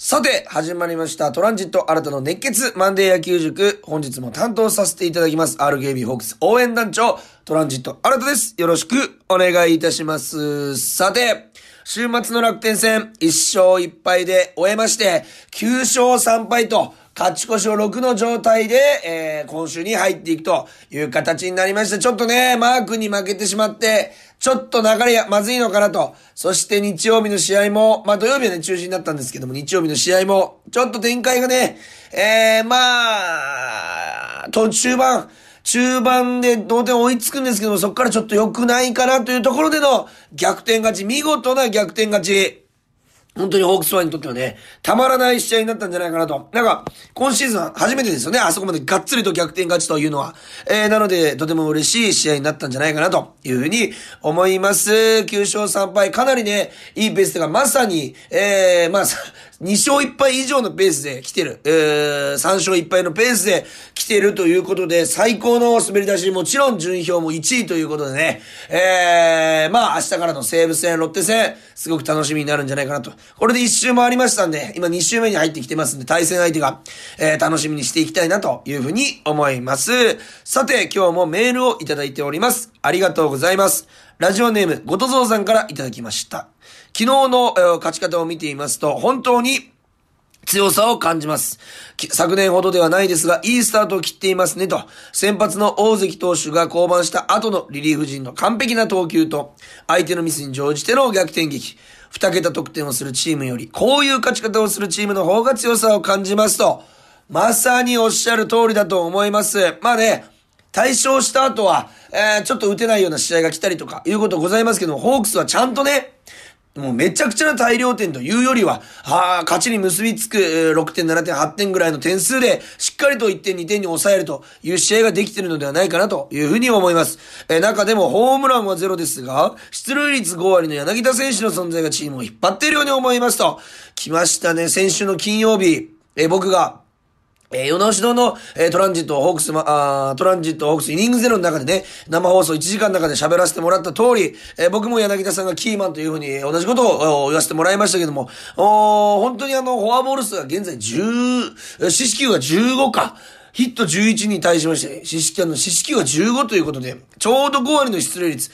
さて、始まりました。トランジット新たの熱血マンデー野球塾。本日も担当させていただきます。RKB ホークス応援団長、トランジット新たです。よろしくお願いいたします。さて、週末の楽天戦、1勝1敗で終えまして、9勝3敗と、勝ち越しを6の状態で、えー、今週に入っていくという形になりました。ちょっとね、マークに負けてしまって、ちょっと流れや、まずいのかなと。そして日曜日の試合も、まあ土曜日はね、中止になったんですけども、日曜日の試合も、ちょっと展開がね、えー、まあ、途中盤、中盤で同点追いつくんですけども、そこからちょっと良くないかなというところでの逆転勝ち、見事な逆転勝ち。本当にホークスファンにとってはね、たまらない試合になったんじゃないかなと。なんか、今シーズン初めてですよね、あそこまでがっつりと逆転勝ちというのは。えー、なので、とても嬉しい試合になったんじゃないかなというふうに思います。9勝3敗、かなりね、いいペースがまさに、えー、まあ、2勝1敗以上のペースで来てる。えー、3勝1敗のペースで来てるということで、最高の滑り出し、もちろん順位表も1位ということでね、えー、まあ明日からの西武戦、ロッテ戦、すごく楽しみになるんじゃないかなと。これで1周回りましたんで、今2周目に入ってきてますんで、対戦相手が、えー、楽しみにしていきたいなというふうに思います。さて、今日もメールをいただいております。ありがとうございます。ラジオネーム、ごとぞうさんからいただきました。昨日の、勝ち方を見ていますと、本当に強さを感じます。昨年ほどではないですが、いいスタートを切っていますねと、先発の大関投手が降板した後のリリーフ陣の完璧な投球と、相手のミスに乗じての逆転劇、二桁得点をするチームより、こういう勝ち方をするチームの方が強さを感じますと、まさにおっしゃる通りだと思います。まあね、対象した後は、えー、ちょっと打てないような試合が来たりとか、いうことございますけども、ホークスはちゃんとね、もうめちゃくちゃな大量点というよりは、はあ、勝ちに結びつく6点、7点、8点ぐらいの点数で、しっかりと1点、2点に抑えるという試合ができてるのではないかなというふうに思います。えー中でもホームランはゼロですが、出塁率5割の柳田選手の存在がチームを引っ張っているように思いますと、来ましたね、先週の金曜日、えー僕が、えー、与野市堂の、えートランジット、ホークス、ま、あトランジット、ホークスイニングゼロの中でね、生放送1時間の中で喋らせてもらった通り、えー僕も柳田さんがキーマンというふうに同じことを言わせてもらいましたけども、お本当にあの、フォアボール数が現在10、四死球が15か。ヒット11に対しまして、四死球の四死球が15ということで、ちょうど5割の出塁率。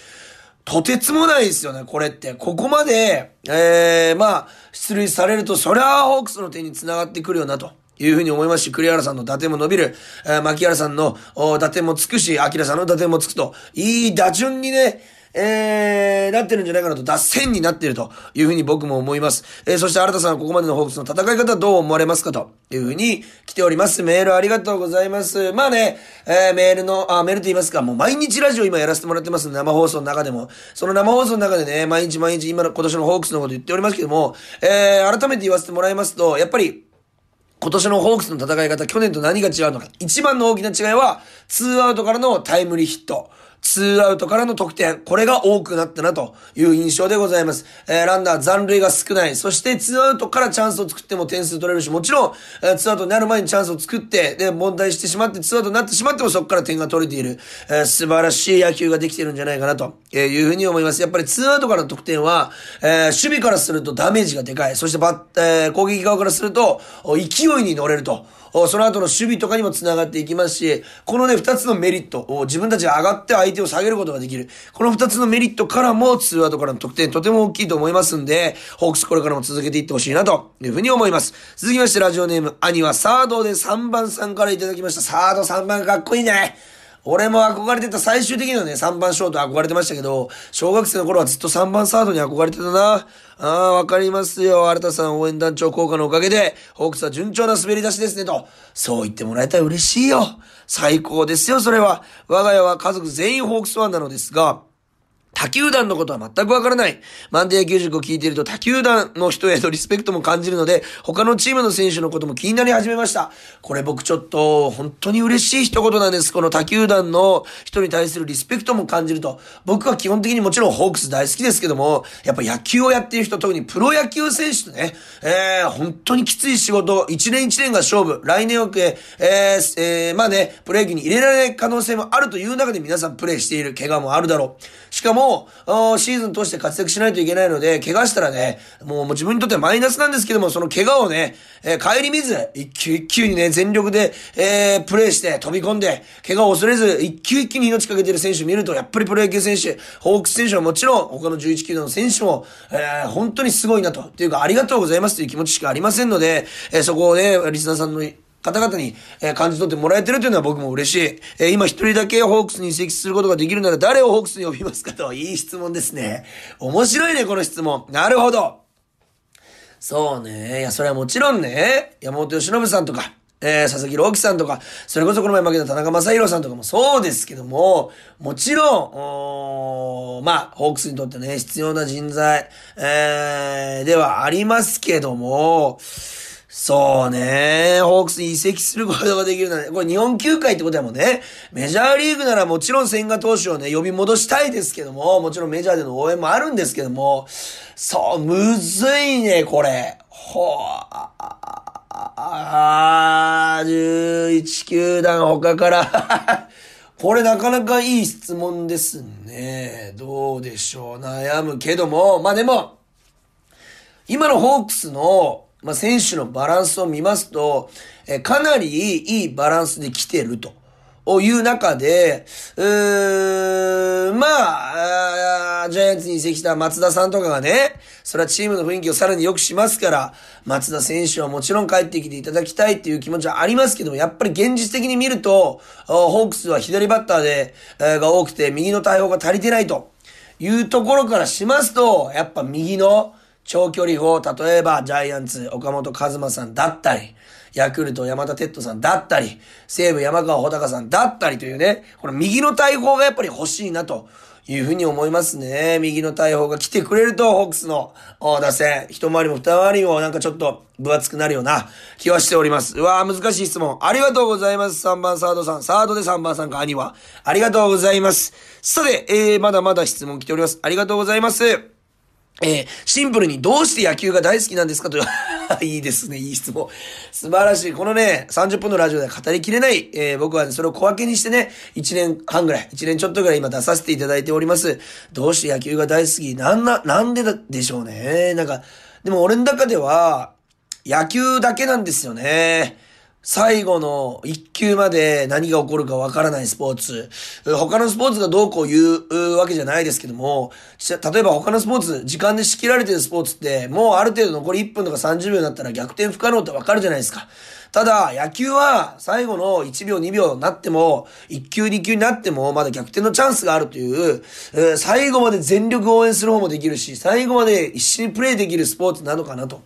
とてつもないですよね、これって。ここまで、えー、まあ、出塁されると、そりゃあホークスの手に繋がってくるよな、と。いうふうに思いますし、栗原さんの打点も伸びる、えー、牧原さんの打点もつくし、明さんの打点もつくと、いい打順にね、えー、なってるんじゃないかなと、脱線になっているというふうに僕も思います。えー、そして新田さんはここまでのホークスの戦い方どう思われますかというふうに来ております。メールありがとうございます。まあね、えー、メールの、あ、メールと言いますか、もう毎日ラジオ今やらせてもらってます生放送の中でも。その生放送の中でね、毎日毎日今の今年のホークスのこと言っておりますけども、えー、改めて言わせてもらいますと、やっぱり、今年のホークスの戦い方、去年と何が違うのか。一番の大きな違いは、ツーアウトからのタイムリーヒット。ツーアウトからの得点。これが多くなったなという印象でございます。えー、ランナー残塁が少ない。そしてツーアウトからチャンスを作っても点数取れるし、もちろん、えー、ツーアウトになる前にチャンスを作って、で、凡退してしまって、ツーアウトになってしまってもそこから点が取れている。えー、素晴らしい野球ができているんじゃないかなというふうに思います。やっぱりツーアウトからの得点は、えー、守備からするとダメージがでかい。そしてバッ、えー、攻撃側からすると、勢いに乗れると。その後の守備とかにも繋がっていきますし、このね、二つのメリットを自分たちが上がって相手を下げることができる。この二つのメリットからも、ツーアウトからの得点とても大きいと思いますんで、ホークスこれからも続けていってほしいなというふうに思います。続きまして、ラジオネーム、兄はサードで3番さんからいただきました。サード3番かっこいいね。俺も憧れてた最終的にはね、3番ショート憧れてましたけど、小学生の頃はずっと3番サードに憧れてたな。ああ、わかりますよ。新田さん応援団長効果のおかげで、ホークスは順調な滑り出しですね、と。そう言ってもらえたら嬉しいよ。最高ですよ、それは。我が家は家族全員ホークスファンなのですが、他球団のことは全くわからない。マンデー野球塾を聞いていると他球団の人へのリスペクトも感じるので、他のチームの選手のことも気になり始めました。これ僕ちょっと本当に嬉しい一言なんです。この他球団の人に対するリスペクトも感じると。僕は基本的にもちろんホークス大好きですけども、やっぱ野球をやっている人、特にプロ野球選手とね、えー、本当にきつい仕事、一年一年が勝負、来年をけ、えー、えー、まあね、プロ野球に入れられない可能性もあるという中で皆さんプレーしている怪我もあるだろう。しかも、シーズン通して活躍しないといけないので、怪我したらね、もう自分にとってはマイナスなんですけども、その怪我をね、えー、帰り見ず、一球一球にね、全力で、えー、プレイして、飛び込んで、怪我を恐れず、一球一球に命かけてる選手見ると、やっぱりプロ野球選手、ホークス選手はもちろん、他の11球団の選手も、えー、本当にすごいなと、っていうか、ありがとうございますという気持ちしかありませんので、えー、そこをね、リスナーさんの方々に、えー、感じ取ってもらえてるというのは僕も嬉しい。えー、今一人だけホークスに移籍することができるなら誰をホークスに呼びますかと、いい質問ですね。面白いね、この質問。なるほど。そうね。いや、それはもちろんね、山本由伸さんとか、えー、佐々木朗希さんとか、それこそこの前負けた田中正宏さんとかもそうですけども、もちろん、まあ、ホークスにとってね、必要な人材、えー、ではありますけども、そうね。ホークスに移籍することができるなら、これ日本球界ってことだもんね。メジャーリーグならもちろん千賀投手をね、呼び戻したいですけども、もちろんメジャーでの応援もあるんですけども、そう、むずいね、これ。ほあ、あ、11球団他から これなかなかいい質問ですね。どうでしょう。悩むけども、まあでも、今のホークスのまあ、選手のバランスを見ますと、えかなりいいバランスで来てると。いう中で、うーんまあ、ジャイアンツに移籍した松田さんとかがね、それはチームの雰囲気をさらに良くしますから、松田選手はもちろん帰ってきていただきたいっていう気持ちはありますけども、やっぱり現実的に見ると、ホークスは左バッターで、えー、が多くて、右の対応が足りてないというところからしますと、やっぱ右の、長距離砲、例えばジャイアンツ、岡本和真さんだったり、ヤクルト山田哲人さんだったり、西武山川穂高さんだったりというね、この右の大砲がやっぱり欲しいなというふうに思いますね。右の大砲が来てくれると、ホークスの打線、一回りも二回りもなんかちょっと分厚くなるような気はしております。うわー難しい質問。ありがとうございます。3番サードさん。サードで3番さんか、兄は。ありがとうございます。さて、えー、まだまだ質問来ております。ありがとうございます。えー、シンプルにどうして野球が大好きなんですかと いいですね、いい質問。素晴らしい。このね、30分のラジオでは語りきれない、えー、僕は、ね、それを小分けにしてね、1年半ぐらい、1年ちょっとぐらい今出させていただいております。どうして野球が大好き？なんな、なんでだでしょうね。なんか、でも俺の中では、野球だけなんですよね。最後の一球まで何が起こるかわからないスポーツ。他のスポーツがどうこう言うわけじゃないですけども、例えば他のスポーツ、時間で仕切られてるスポーツって、もうある程度残り1分とか30秒になったら逆転不可能ってわかるじゃないですか。ただ、野球は最後の1秒2秒になっても、1球2球になっても、まだ逆転のチャンスがあるという、最後まで全力応援する方もできるし、最後まで一緒にプレイできるスポーツなのかなと。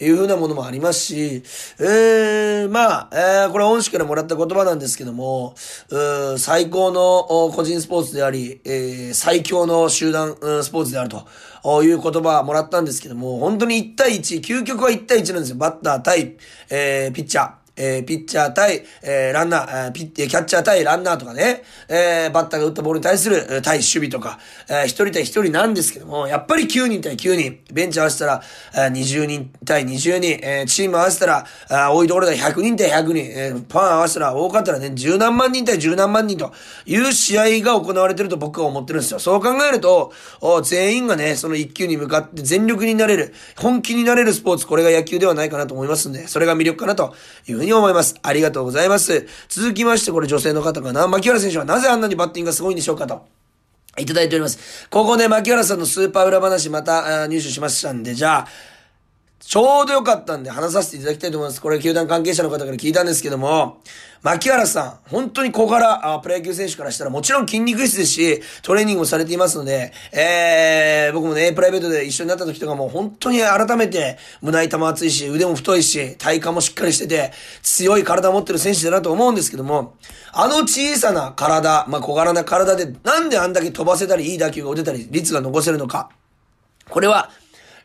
いうふうなものもありますし、えー、まあ、えー、これは恩師からもらった言葉なんですけども、う最高の個人スポーツであり、えー、最強の集団スポーツであるという言葉もらったんですけども、本当に1対1、究極は1対1なんですよ。バッター対、えー、ピッチャー。えー、ピッチャー対、えー、ランナー、えー、ピッ、キャッチャー対ランナーとかね、えー、バッターが打ったボールに対する、対守備とか、えー、一人対一人なんですけども、やっぱり9人対9人、ベンチ合わせたら、えー、20人対20人、えー、チーム合わせたら、あ多いところで100人対100人、えー、ファン合わせたら多かったらね、十何万人対十何万人と。いう試合が行われてると僕は思ってるんですよ。そう考えると、全員がね、その一球に向かって全力になれる、本気になれるスポーツ、これが野球ではないかなと思いますんで、それが魅力かなというふうにに思います。ありがとうございます。続きまして、これ女性の方かな。牧原選手はなぜあんなにバッティングがすごいんでしょうかと。いただいております。ここで牧原さんのスーパー裏話また入手しましたんで、じゃあ、ちょうどよかったんで話させていただきたいと思います。これ、球団関係者の方から聞いたんですけども、牧原さん、本当に小柄、あプロ野球選手からしたらもちろん筋肉質ですし、トレーニングもされていますので、えー、僕もね、プライベートで一緒になった時とかも本当に改めて胸板も厚いし、腕も太いし、体幹もしっかりしてて、強い体を持ってる選手だなと思うんですけども、あの小さな体、まあ、小柄な体で、なんであんだけ飛ばせたり、いい打球が打てたり、率が残せるのか。これは、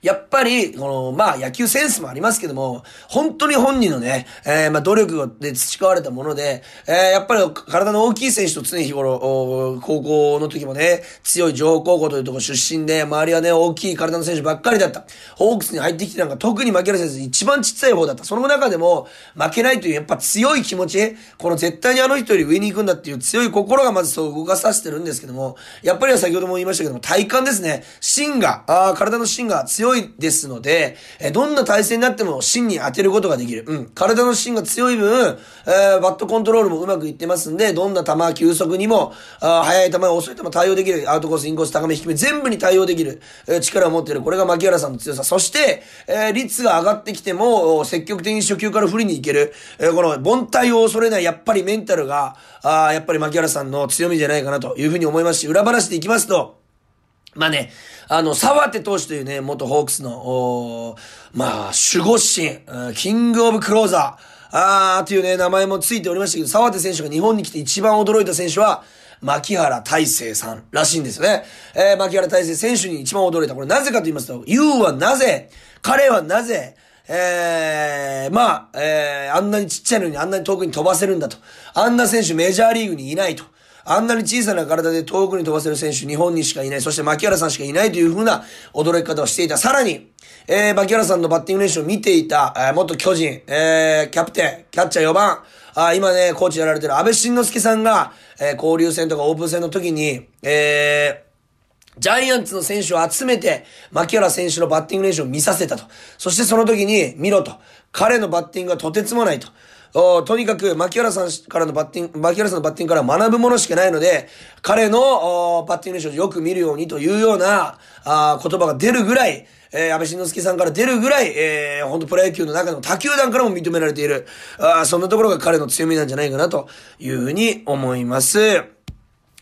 やっぱり、この、まあ野球センスもありますけども、本当に本人のね、えー、まあ努力で培われたもので、えー、やっぱり体の大きい選手と常日頃、高校の時もね、強い情報高校というところ出身で、周りはね、大きい体の選手ばっかりだった。ホークスに入ってきてなんか特に負ける選手一番ちっちゃい方だった。その中でも、負けないというやっぱ強い気持ち、この絶対にあの人より上に行くんだっていう強い心がまずそう動かさせてるんですけども、やっぱりは先ほども言いましたけども、体幹ですね。芯が、あ体の芯が強い強いですので、えどんな体勢になっても芯に当てることができる。うん。体の芯が強い分、えー、バットコントロールもうまくいってますんで、どんな球、急速にも、あ速い球、遅い球対応できる。アウトコース、インコース、高め、低め、全部に対応できる、え、力を持っている。これが牧原さんの強さ。そして、えー、率が上がってきても、積極的に初球から振りに行ける。えー、この、凡退を恐れない、やっぱりメンタルが、あやっぱり牧原さんの強みじゃないかなというふうに思いますし、裏話でいきますと、まあね、あの、沢手投手というね、元ホークスの、まあ、守護神、キングオブクローザー、あーというね、名前もついておりましたけど、沢手選手が日本に来て一番驚いた選手は、牧原大成さんらしいんですよね。えー、牧原大成選手に一番驚いた。これなぜかと言いますと、ユーはなぜ、彼はなぜ、えー、まあ、えー、あんなにちっちゃいのにあんなに遠くに飛ばせるんだと。あんな選手メジャーリーグにいないと。あんなに小さな体で遠くに飛ばせる選手、日本にしかいない。そして牧原さんしかいないというふうな驚き方をしていた。さらに、えー、牧原さんのバッティング練習を見ていた、えー、元巨人、えー、キャプテン、キャッチャー4番、あ今ね、コーチやられてる安倍晋之助さんが、えー、交流戦とかオープン戦の時に、えー、ジャイアンツの選手を集めて、牧原選手のバッティング練習を見させたと。そしてその時に、見ろと。彼のバッティングはとてつもないと。おとにかく、牧原さんからのバッティング、牧原さんのバッティングから学ぶものしかないので、彼の、バッティング練習をよく見るようにというような、あ言葉が出るぐらい、えー、安倍晋之助さんから出るぐらい、えー、本当プロ野球の中でも他球団からも認められている、あそんなところが彼の強みなんじゃないかなというふうに思います。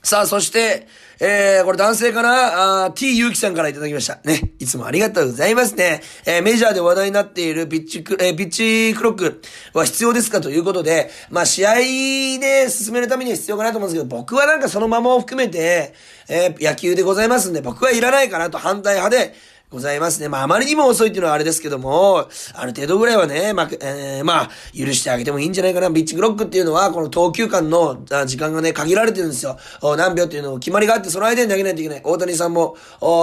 さあ、そして、えー、これ男性かなあ ?t ゆうきさんからいただきました。ね。いつもありがとうございますね。えー、メジャーで話題になっているピッチク、えー、ピッチクロックは必要ですかということで、まあ、試合で進めるためには必要かなと思うんですけど、僕はなんかそのままを含めて、えー、野球でございますんで、僕はいらないかなと反対派で、ございますね。まあ、あまりにも遅いっていうのはあれですけども、ある程度ぐらいはね、まあ、えー、まあ、許してあげてもいいんじゃないかな。ビッチクロックっていうのは、この投球間の時間がね、限られてるんですよ。何秒っていうのを決まりがあって、その間に投げないといけない。大谷さんも、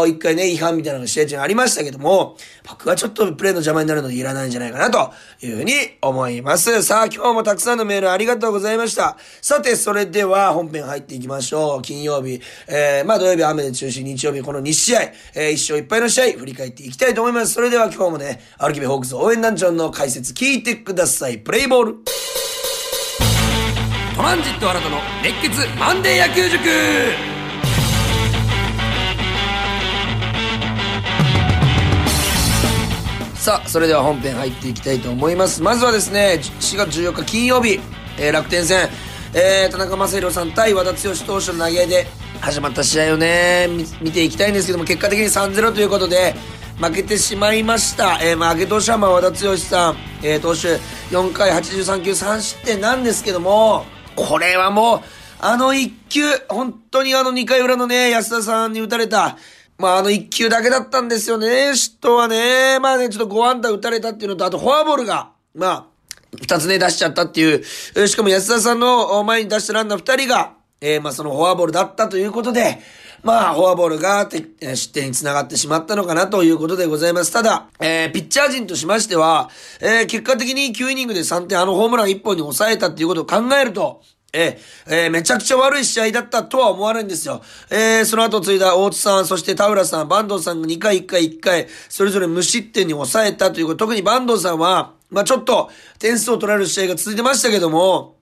一回ね、違反みたいなのが試合中ありましたけども、僕はちょっとプレーの邪魔になるのでいらないんじゃないかな、というふうに思います。さあ、今日もたくさんのメールありがとうございました。さて、それでは本編入っていきましょう。金曜日、えー、まあ土曜日雨で中止、日曜日この2試合、えー、1勝1敗の試合、振り返っていきたいと思います。それでは今日もね、アルキビホークス応援団長の解説聞いてください。プレイボール。トランジット新たの熱血マンデー野球塾さあ、それでは本編入っていきたいと思います。まずはですね、4月14日金曜日、えー、楽天戦、えー、田中将大さん対和田剛投手の投げ合いで始まった試合をね、見ていきたいんですけども、結果的に3-0ということで、負けてしまいました。えー、まあ、上げ投手はま和田剛さん、えー、投手4回83球3失点なんですけども、これはもう、あの1球、本当にあの2回裏のね、安田さんに打たれた、まあ、あの1球だけだったんですよね、嫉妬はね。まあね、ちょっと5安打打たれたっていうのと、あとフォアボールが、まあ、2つね、出しちゃったっていう、しかも安田さんの前に出したランナー2人が、えー、まあそのフォアボールだったということで、まあ、フォアボールが失点につながってしまったのかなということでございます。ただ、えー、ピッチャー陣としましては、えー、結果的に9イニングで3点、あのホームラン1本に抑えたっていうことを考えると、えー、えー、めちゃくちゃ悪い試合だったとは思わないんですよ。えー、その後継いだ大津さん、そして田浦さん、坂東さんが2回1回1回、それぞれ無失点に抑えたということ、特に坂東さんは、まあちょっと点数を取られる試合が続いてましたけども、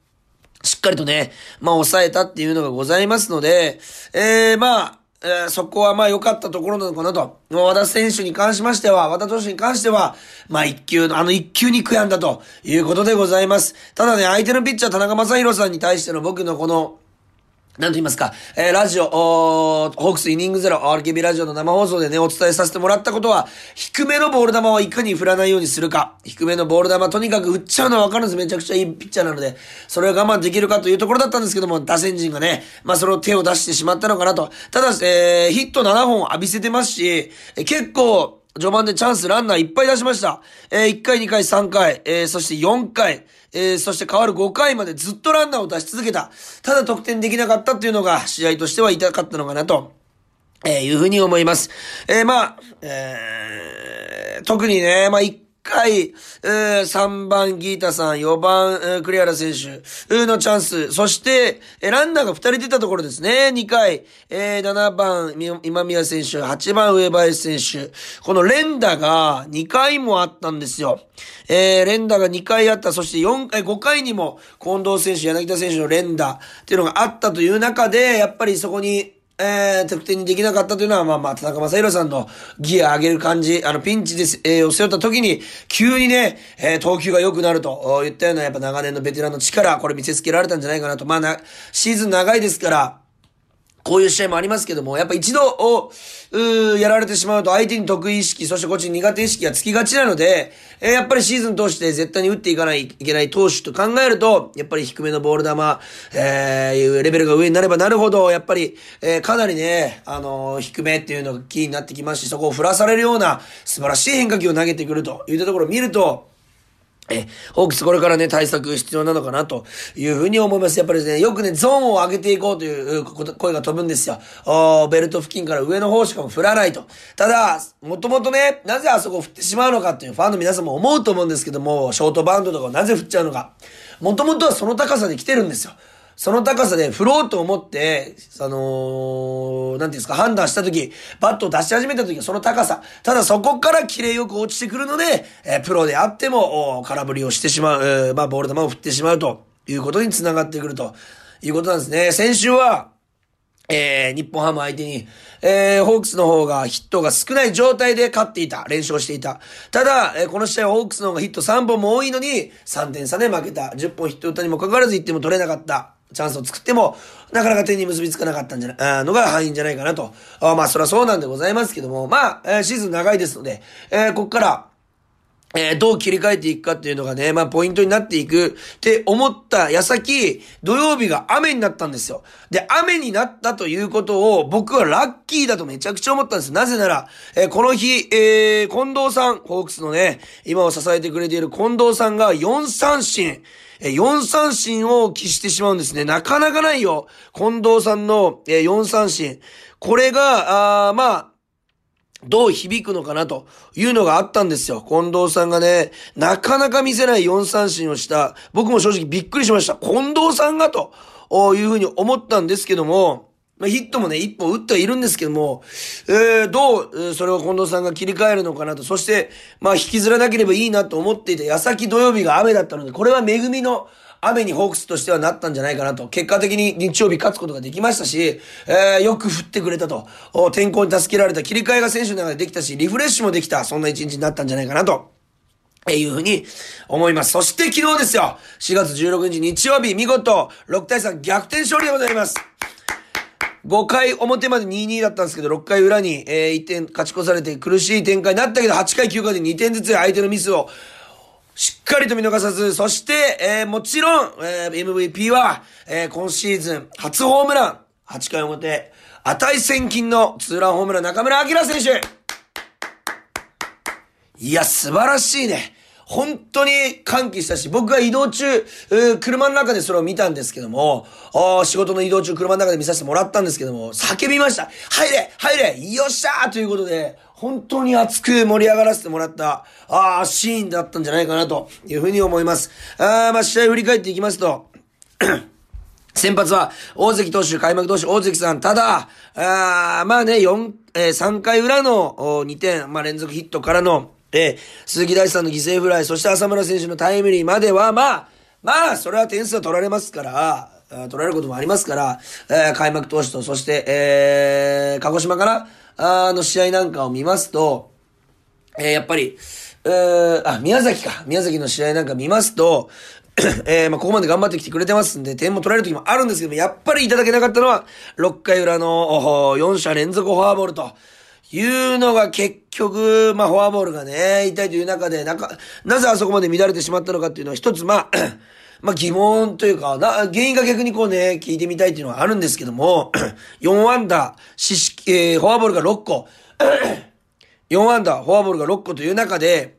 っかりとね、まあ抑えたっていうのがございますので、えー、まあ、えー、そこはまあ良かったところなのかなと。和田選手に関しましては、和田投手に関しては、まあ一球、あの一球に悔やんだということでございます。ただね、相手のピッチャー田中正宏さんに対しての僕のこの、なんと言いますか、えー、ラジオ、ホークスイニングゼロ、RKB ラジオの生放送でね、お伝えさせてもらったことは、低めのボール球はいかに振らないようにするか。低めのボール球、とにかく振っちゃうのはわかるんです。めちゃくちゃいいピッチャーなので、それを我慢できるかというところだったんですけども、打線陣がね、まあそれを手を出してしまったのかなと。ただ、えー、ヒット7本浴びせてますしえ、結構、序盤でチャンスランナーいっぱい出しました。えー、1回、2回、3回、えー、そして4回、えー、そして変わる5回までずっとランナーを出し続けた。ただ得点できなかったっていうのが試合としては痛かったのかなと、えー、いうふうに思います。えー、まあ、えー、特にね、まあ回、えー、3番ギータさん、4番、えー、栗原選手のチャンス、そして、えー、ランナーが2人出たところですね、2回、えー、7番今宮選手、8番上林選手、この連打が2回もあったんですよ。えー、連打が2回あった、そして4回、5回にも近藤選手、柳田選手の連打っていうのがあったという中で、やっぱりそこに、えー、得点にできなかったというのは、まあまあ、田中正宏さんのギア上げる感じ、あの、ピンチです、えー、を背負った時に、急にね、えー、投球が良くなると言ったような、やっぱ長年のベテランの力、これ見せつけられたんじゃないかなと。まあな、シーズン長いですから、こういう試合もありますけども、やっぱ一度、を、うやられてしまうと相手に得意意識、そしてこっちに苦手意識がつきがちなので、えー、やっぱりシーズン通して絶対に打っていかないいけない投手と考えると、やっぱり低めのボール球、えー、レベルが上になればなるほど、やっぱり、えー、かなりね、あのー、低めっていうのがキーになってきますし、そこを振らされるような素晴らしい変化球を投げてくるといったところを見ると、え、ホークスこれからね、対策必要なのかなというふうに思います。やっぱりですね、よくね、ゾーンを上げていこうという声が飛ぶんですよ。おベルト付近から上の方しかも振らないと。ただ、もともとね、なぜあそこ振ってしまうのかっていうファンの皆さんも思うと思うんですけども、ショートバウンドとかをなぜ振っちゃうのか。もともとはその高さで来てるんですよ。その高さで振ろうと思って、あのー、なんていうんですか、判断したとき、バットを出し始めたときはその高さ。ただそこから綺麗よく落ちてくるので、えー、プロであっても、空振りをしてしまう、えー、まあ、ボール球を振ってしまうということにつながってくるということなんですね。先週は、えー、日本ハム相手に、えー、ホークスの方がヒットが少ない状態で勝っていた。連勝していた。ただ、えー、この試合はホークスの方がヒット3本も多いのに、3点差で負けた。10本ヒット打ったにもかかわらず1点も取れなかった。チャンスを作っても、なかなか点に結びつかなかったんじゃない、のが敗因じゃないかなと。あまあ、そりゃそうなんでございますけども、まあ、えー、シーズン長いですので、えー、こっから、えー、どう切り替えていくかっていうのがね、まあ、ポイントになっていくって思った矢先、土曜日が雨になったんですよ。で、雨になったということを僕はラッキーだとめちゃくちゃ思ったんです。なぜなら、えー、この日、えー、近藤さん、ホークスのね、今を支えてくれている近藤さんが4三振、え4三振を喫してしまうんですね。なかなかないよ。近藤さんの、え4三振。これが、あまあ、どう響くのかなというのがあったんですよ。近藤さんがね、なかなか見せない4三振をした。僕も正直びっくりしました。近藤さんがというふうに思ったんですけども、まあ、ヒットもね、一本打ってはいるんですけども、えー、どう、それを近藤さんが切り替えるのかなと。そして、まあ、引きずらなければいいなと思っていた矢先土曜日が雨だったので、これは恵みの雨にホークスとしてはなったんじゃないかなと。結果的に日曜日勝つことができましたし、えー、よく降ってくれたと。天候に助けられた切り替えが選手の中でできたし、リフレッシュもできた。そんな一日になったんじゃないかなと。えいうふうに思います。そして昨日ですよ。4月16日日曜日、見事、6対3逆転勝利でございます。5回表まで2-2だったんですけど、6回裏に、えー、1点勝ち越されて苦しい展開になったけど、8回9回で2点ずつ相手のミスをしっかりと見逃さず、そして、えー、もちろん、えー、MVP は、えー、今シーズン初ホームラン、8回表、値千金のツーランホームラン中村晃選手いや、素晴らしいね。本当に歓喜したし、僕が移動中、車の中でそれを見たんですけども、仕事の移動中車の中で見させてもらったんですけども、叫びました入れ入れよっしゃーということで、本当に熱く盛り上がらせてもらった、ああ、シーンだったんじゃないかなというふうに思います。あまあ、試合振り返っていきますと、先発は、大関投手、開幕投手、大関さん。ただ、あまあね、4、えー、3回裏の2点、まあ連続ヒットからの、えー、鈴木大地さんの犠牲フライ、そして浅村選手のタイムリーまでは、まあ、まあ、それは点数は取られますから、取られることもありますから、えー、開幕投手と、そして、えー、鹿児島から、あの試合なんかを見ますと、えー、やっぱり、えー、あ、宮崎か。宮崎の試合なんか見ますと、えー、まあ、ここまで頑張ってきてくれてますんで、点も取られる時もあるんですけども、やっぱりいただけなかったのは、6回裏の4者連続フォアボールというのが結局、まあ、フォアボールがね、痛いという中で、なか、なぜあそこまで乱れてしまったのかっていうのは一つ、まあ、まあ疑問というか、な、原因が逆にこうね、聞いてみたいっていうのはあるんですけども、4アンダー、四式、えー、フォアボールが6個、4アンダー、フォアボールが6個という中で、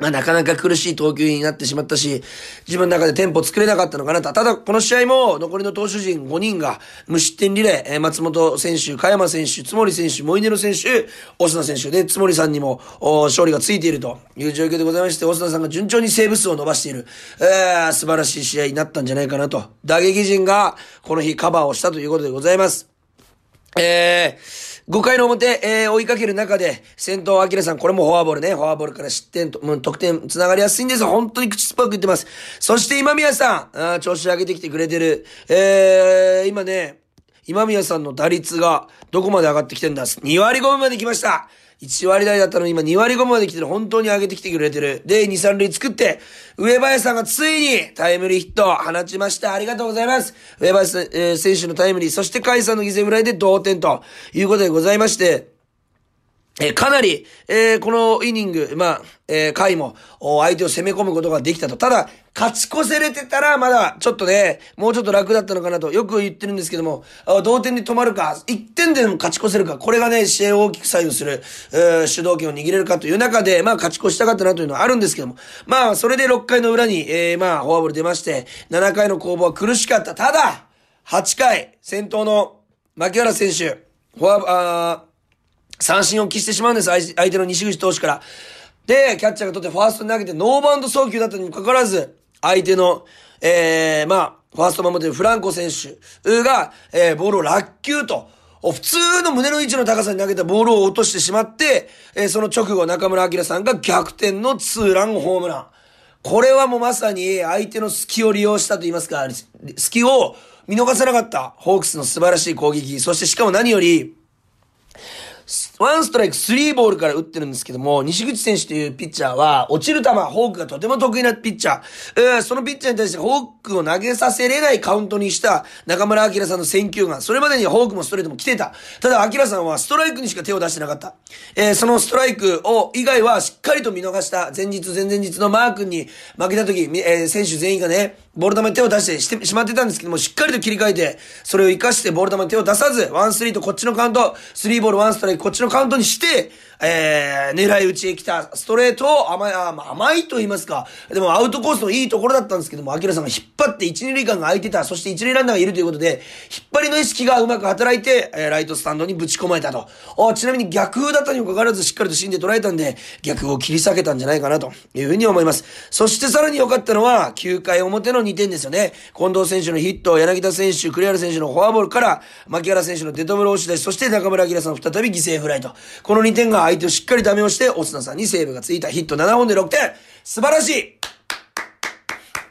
まあなかなか苦しい投球になってしまったし、自分の中でテンポ作れなかったのかなと。ただ、この試合も残りの投手陣5人が無失点リレー、えー、松本選手、加山選手、津森選手、モイネロ選手、オスナ選手で、津森さんにも勝利がついているという状況でございまして、オスナさんが順調にセーブ数を伸ばしている、えー、素晴らしい試合になったんじゃないかなと。打撃陣がこの日カバーをしたということでございます。えー、5回の表、えー、追いかける中で、先頭、アキラさん、これもフォアボールね。フォアボールから失点と、もう、得点、繋がりやすいんです本当に口酸っぱく言ってます。そして今宮さん、あ調子上げてきてくれてる。えー、今ね、今宮さんの打率がどこまで上がってきてんだ ?2 割5分まで来ました1割台だったのに今2割5まで来てる。本当に上げてきてくれてる。で、2、3塁作って、上林さんがついにタイムリーヒットを放ちました。ありがとうございます。上林、えー、選手のタイムリー、そして甲斐さんの犠牲フライで同点ということでございまして、えかなり、えー、このイニング、まあ、えー、回も、相手を攻め込むことができたと。ただ、勝ち越せれてたら、まだ、ちょっとね、もうちょっと楽だったのかなと、よく言ってるんですけども、同点で止まるか、1点でも勝ち越せるか、これがね、試合を大きく左右する、えー、主導権を握れるかという中で、まあ、勝ち越したかったなというのはあるんですけども、まあ、それで6回の裏に、えー、まあ、フォアボール出まして、7回の攻防は苦しかった。ただ、8回、先頭の、牧原選手、フォア、あ三振を喫してしまうんです。相手の西口投手から。で、キャッチャーが取ってファーストに投げてノーバウンド送球だったにもかかわらず、相手の、えー、まあ、ファースト守ってるフランコ選手が、えー、ボールを落球と、普通の胸の位置の高さに投げたボールを落としてしまって、えー、その直後中村明さんが逆転のツーランホームラン。これはもうまさに相手の隙を利用したと言いますか、隙を見逃さなかったホークスの素晴らしい攻撃。そしてしかも何より、ワンストライク、スリーボールから打ってるんですけども、西口選手というピッチャーは、落ちる球、フォークがとても得意なピッチャー。えー、そのピッチャーに対してフォークを投げさせれないカウントにした中村明さんの選球眼。それまでにフォークもストレートも来てた。ただ、明さんはストライクにしか手を出してなかった。えー、そのストライクを、以外はしっかりと見逃した。前日、前々日のマー君に負けた時、えー、選手全員がね、ボール球に手を出してしてしまってたんですけども、しっかりと切り替えて、それを活かしてボール球に手を出さず、ワンスリーとこっちのカウント、スリーボールワンストライクこっちのカウントにして、えー、狙い撃ちへ来たストレートを甘い、甘いと言いますか。でもアウトコースのいいところだったんですけども、アキラさんが引っ張って一、二塁間が空いてた、そして一塁ランナーがいるということで、引っ張りの意識がうまく働いて、えー、ライトスタンドにぶち込まれたと。おちなみに逆風だったにもかかわらずしっかりと芯で捉えたんで、逆風を切り裂けたんじゃないかなというふうに思います。そしてさらに良かったのは、9回表の2点ですよね。近藤選手のヒット、柳田選手、栗原選手のフォアボールから、牧原選手のデッドボール押し出し、そして中村明さん再び犠牲フライと。この2点が相手をしっかりダメをして、オスナさんにセーブがついたヒット7本で6点。素晴らしい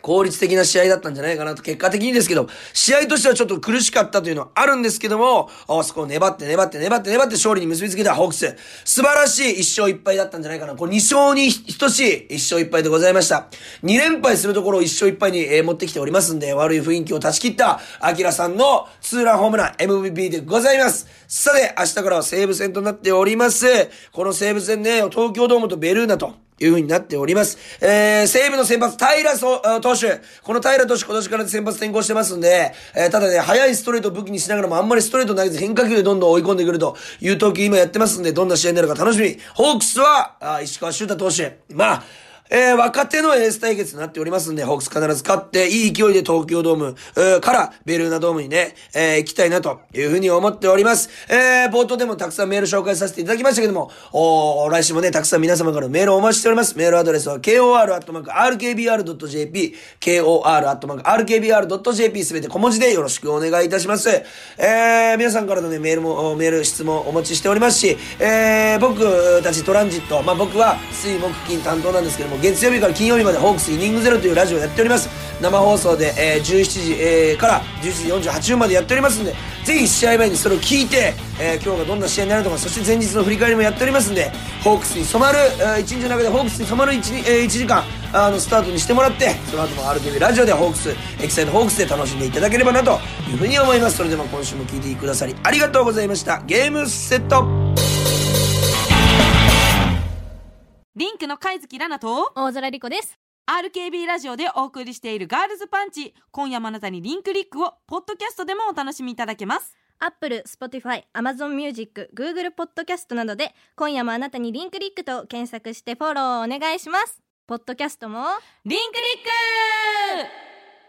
効率的な試合だったんじゃないかなと、結果的にですけど、試合としてはちょっと苦しかったというのはあるんですけども、あそこを粘って粘って粘って粘って勝利に結びつけたホークス。素晴らしい1勝1敗だったんじゃないかな。これ2勝に等しい1勝1敗でございました。2連敗するところを1勝1敗に、え、持ってきておりますんで、悪い雰囲気を断ち切った、アキラさんのツーランホームラン MVP でございます。さて、明日からは西武戦となっております。この西武戦ね、東京ドームとベルーナと、いう風になっております。えー、西武の先発、平投手。この平投手今年から先発転向してますんで、えー、ただね、速いストレート武器にしながらもあんまりストレート投げず変化球でどんどん追い込んでくるという投球今やってますんで、どんな試合になるか楽しみ。ホークスは、あ石川修太投手。まあ、えー、若手のエース対決になっておりますんで、ホークス必ず勝って、いい勢いで東京ドーム、ー、からベルーナドームにね、えー、行きたいなというふうに思っております。えー、冒頭でもたくさんメール紹介させていただきましたけども、お来週もね、たくさん皆様からのメールをお待ちしております。メールアドレスは kor.rkbr.jp、kor.rkbr.jp すべて小文字でよろしくお願いいたします。えー、皆さんからのね、メールも、メール、質問お待ちしておりますし、えー、僕たちトランジット、まあ僕は水木金担当なんですけども、月曜日から金曜日までホークスイニングゼロというラジオをやっております。生放送で、えー、17時、えー、から11時48分までやっておりますんでぜひ試合前にそれを聞いて、えー、今日がどんな試合になるのかそして前日の振り返りもやっておりますんでホークスに染まる、えー、一日の中でホークスに染まる 1,、えー、1時間あのスタートにしてもらってその後も RTV ラジオでホークスエキサイトホークスで楽しんでいただければなというふうに思います。それでは今週も聞いてくださりありがとうございました。ゲームセット。の貝月ラナと大空莉子です。RKB ラジオでお送りしているガールズパンチ。今夜もあなたにリンクリックをポッドキャストでもお楽しみいただけます。 Apple、Spotify、Amazon Music、Google Podcast などで今夜もあなたにリンクリックと検索してフォローお願いします。ポッドキャストもリンクリック！